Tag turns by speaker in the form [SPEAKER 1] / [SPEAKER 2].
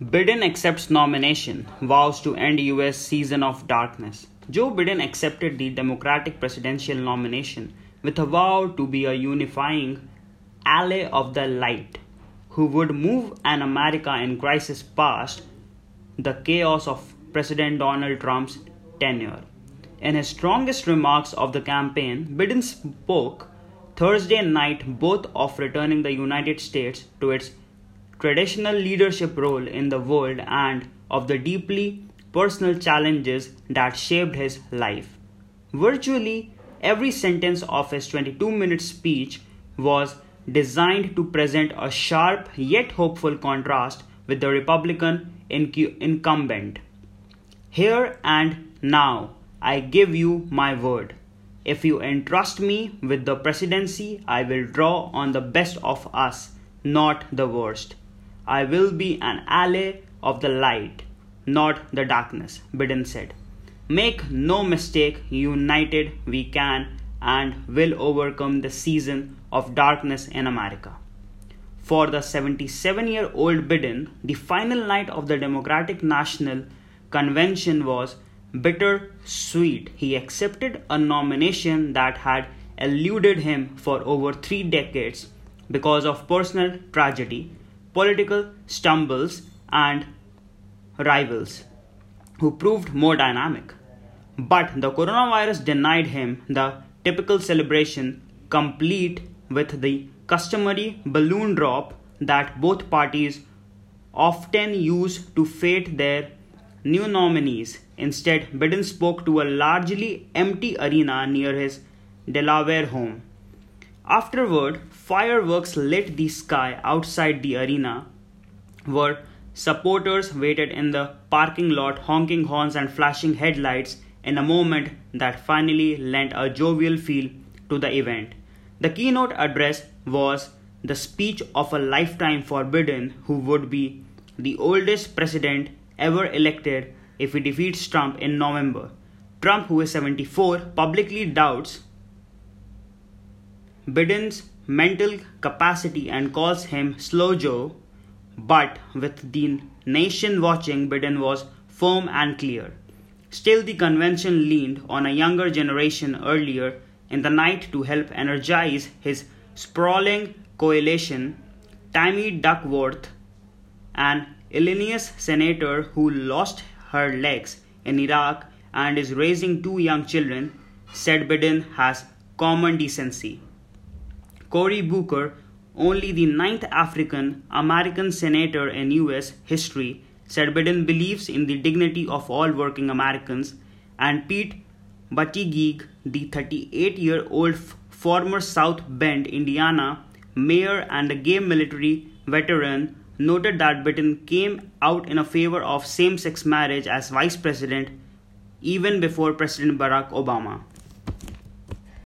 [SPEAKER 1] Biden accepts nomination, vows to end US season of darkness. Joe Biden accepted the Democratic presidential nomination with a vow to be a unifying ally of the light who would move an America in crisis past the chaos of President Donald Trump's tenure. In his strongest remarks of the campaign, Biden spoke Thursday night both of returning the United States to its traditional leadership role in the world and of the deeply personal challenges that shaped his life. Virtually every sentence of his 22 minute speech was designed to present a sharp yet hopeful contrast with the Republican incumbent. Here and now, I give you my word. If you entrust me with the presidency, I will draw on the best of us, not the worst. I will be an ally of the light, not the darkness, Biden said. Make no mistake, united we can and will overcome the season of darkness in America. For the 77 year old Biden, the final night of the Democratic National Convention was bitter sweet. He accepted a nomination that had eluded him for over three decades because of personal tragedy political stumbles, and rivals who proved more dynamic. But the coronavirus denied him the typical celebration, complete with the customary balloon drop that both parties often use to fete their new nominees. Instead, Biden spoke to a largely empty arena near his Delaware home. Afterward, fireworks lit the sky outside the arena, where supporters waited in the parking lot, honking horns and flashing headlights in a moment that finally lent a jovial feel to the event. The keynote address was the speech of a lifetime for Biden, who would be the oldest president ever elected if he defeats Trump in November. Trump, who is 74, publicly doubts Biden's mental capacity and calls him Slow Joe, but with the nation watching, Biden was firm and clear. Still, the convention leaned on a younger generation earlier in the night to help energize his sprawling coalition. Tammy Duckworth, an Illinois senator who lost her legs in Iraq and is raising two young children, said Biden has common decency. Cory Booker, only the ninth African American senator in US history, said Biden believes in the dignity of all working Americans, and Pete Buttigieg, the 38 year old former South Bend, Indiana mayor and a gay military veteran, noted that Biden came out in favor of same sex marriage as vice president even before President Barack Obama.